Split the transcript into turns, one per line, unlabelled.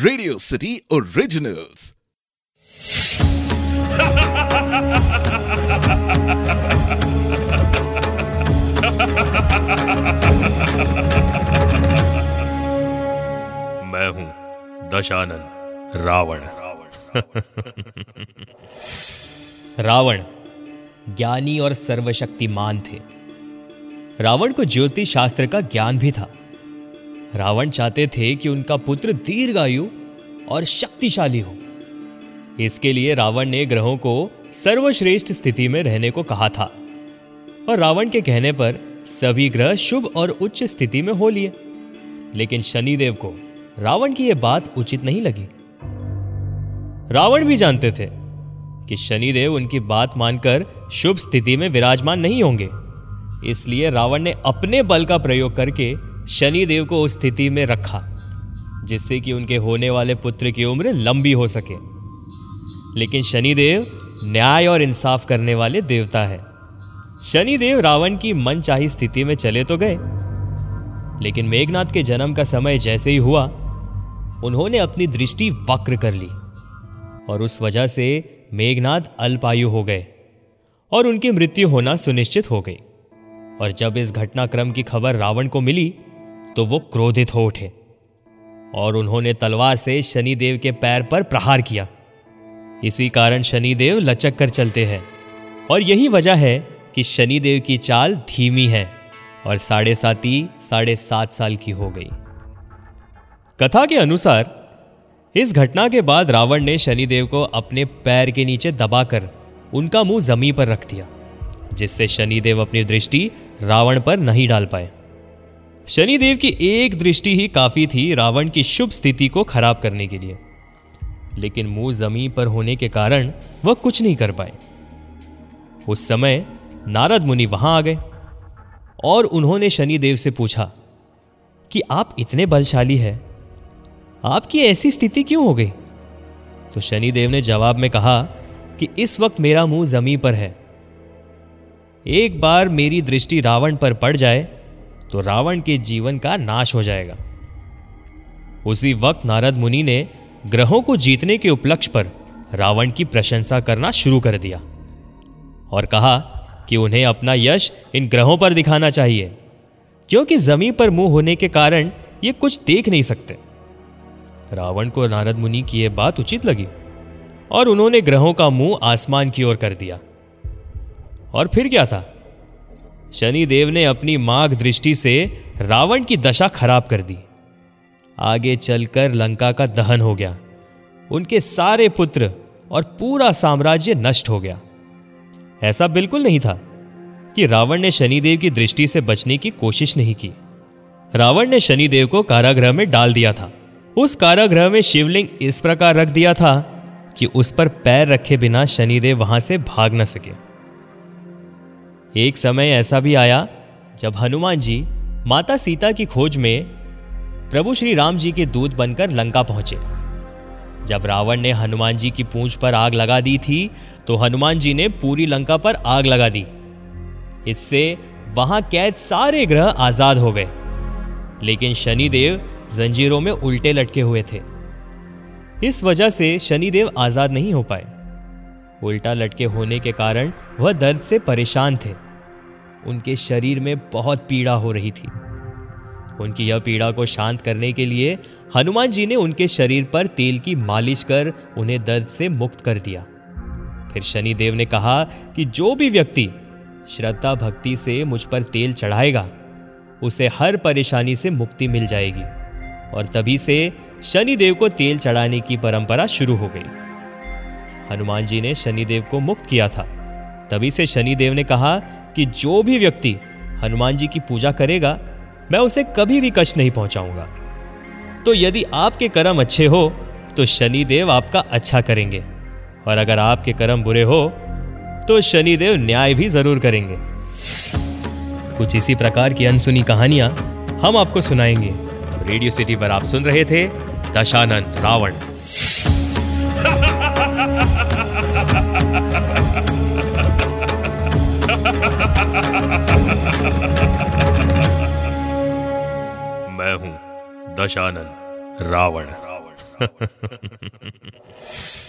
Radio city originals
मैं हूँ दशानन रावण।
रावण ज्ञानी और सर्वशक्तिमान थे। रावण को ज्योतिष शास्त्र का ज्ञान भी था। रावण चाहते थे कि उनका पुत्र दीर्घायु और शक्तिशाली हो। इसके लिए रावण ने ग्रहों को सर्वश्रेष्ठ स्थिति में रहने को कहा था और रावण के कहने पर सभी ग्रह शुभ और उच्च स्थिति में हो लिए। लेकिन शनिदेव को रावण की यह बात उचित नहीं लगी। रावण भी जानते थे कि शनिदेव उनकी बात मानकर शुभ स्थिति में विराजमान नहीं होंगे। इसलिए रावण ने अपने बल का प्रयोग करके शनिदेव को उस स्थिति में रखा, जिससे कि उनके होने वाले पुत्र की उम्र लंबी हो सके। लेकिन शनिदेव न्याय और इंसाफ करने वाले देवता है। शनिदेव रावण की मनचाही स्थिति में चले तो गए, लेकिन मेघनाथ के जन्म का समय जैसे ही हुआ, उन्होंने अपनी दृष्टि वक्र कर ली और उस वजह से मेघनाथ अल्पायु हो गए और उनकी मृत्यु होना सुनिश्चित हो गई। और जब इस घटनाक्रम की खबर रावण को मिली तो वो क्रोधित हो उठे और उन्होंने तलवार से शनिदेव के पैर पर प्रहार किया। इसी कारण शनिदेव लचक कर चलते हैं और यही वजह है कि शनिदेव की चाल धीमी है और साढ़े साती, साढ़े सात साल की हो गई। कथा के अनुसार इस घटना के बाद रावण ने शनिदेव को अपने पैर के नीचे दबाकर उनका मुँह ज़मीन पर रख दिया, जिससे शनिदेव अपनी दृष्टि रावण पर नहीं डाल पाए। शनिदेव की एक दृष्टि ही काफ़ी थी रावण की शुभ स्थिति को खराब करने के लिए। लेकिन मुँह ज़मीन पर होने के कारण वह कुछ नहीं कर पाए। उस समय नारद मुनि वहाँ आ गए और उन्होंने शनिदेव से पूछा कि आप इतने बलशाली हैं, आपकी ऐसी स्थिति क्यों हो गई? तो शनिदेव ने जवाब में कहा कि इस वक्त मेरा मुँह ज़मीन पर है। एक बार मेरी दृष्टि रावण पर पड़ जाए तो रावण के जीवन का नाश हो जाएगा। उसी वक्त नारद मुनि ने ग्रहों को जीतने के उपलक्ष्य पर रावण की प्रशंसा करना शुरू कर दिया और कहा कि उन्हें अपना यश इन ग्रहों पर दिखाना चाहिए, क्योंकि ज़मीन पर मुँह होने के कारण ये कुछ देख नहीं सकते। रावण को नारद मुनि की यह बात उचित लगी और उन्होंने ग्रहों का मुँह आसमान की ओर कर दिया। और फिर क्या था? शनिदेव ने अपनी माघ दृष्टि से रावण की दशा खराब कर दी। आगे चलकर लंका का दहन हो गया। उनके सारे पुत्र और पूरा साम्राज्य नष्ट हो गया। ऐसा बिल्कुल नहीं था कि रावण ने शनिदेव की दृष्टि से बचने की कोशिश नहीं की। रावण ने शनिदेव को कारागृह में डाल दिया था। उस कारागृह में शिवलिंग इस प्रकार रख दिया था कि उस पर पैर रखे बिना शनिदेव वहाँ से भाग न सके। एक समय ऐसा भी आया जब हनुमान जी माता सीता की खोज में प्रभु श्री राम जी के दूत बनकर लंका पहुँचे। जब रावण ने हनुमान जी की पूंछ पर आग लगा दी थी तो हनुमान जी ने पूरी लंका पर आग लगा दी। इससे वहाँ कैद सारे ग्रह आज़ाद हो गए। लेकिन शनिदेव जंजीरों में उल्टे लटके हुए थे। इस वजह से शनिदेव आज़ाद नहीं हो पाए। उल्टा लटके होने के कारण वह दर्द से परेशान थे। उनके शरीर में बहुत पीड़ा हो रही थी। उनकी यह पीड़ा को शांत करने के लिए हनुमान जी ने उनके शरीर पर तेल की मालिश कर उन्हें दर्द से मुक्त कर दिया। फिर शनिदेव ने कहा कि जो भी व्यक्ति श्रद्धा भक्ति से मुझ पर तेल चढ़ाएगा, उसे हर परेशानी से मुक्ति मिल जाएगी। और तभी से शनिदेव को तेल चढ़ाने की परंपरा शुरू हो गई। हनुमान जी ने शनिदेव को मुक्त किया था। तभी से शनिदेव ने कहा कि जो भी व्यक्ति हनुमान जी की पूजा करेगा, मैं उसे कभी भी कष्ट नहीं पहुंचाऊँगा। तो यदि आपके कर्म अच्छे हो तो शनिदेव आपका अच्छा करेंगे। और अगर आपके कर्म बुरे हो तो शनिदेव न्याय भी ज़रूर करेंगे। कुछ इसी प्रकार की अनसुनी कहानियाँ हम आपको सुनाएँगे। रेडियो सिटी पर आप सुन रहे थे दशानंद रावण।
दशानन रावण।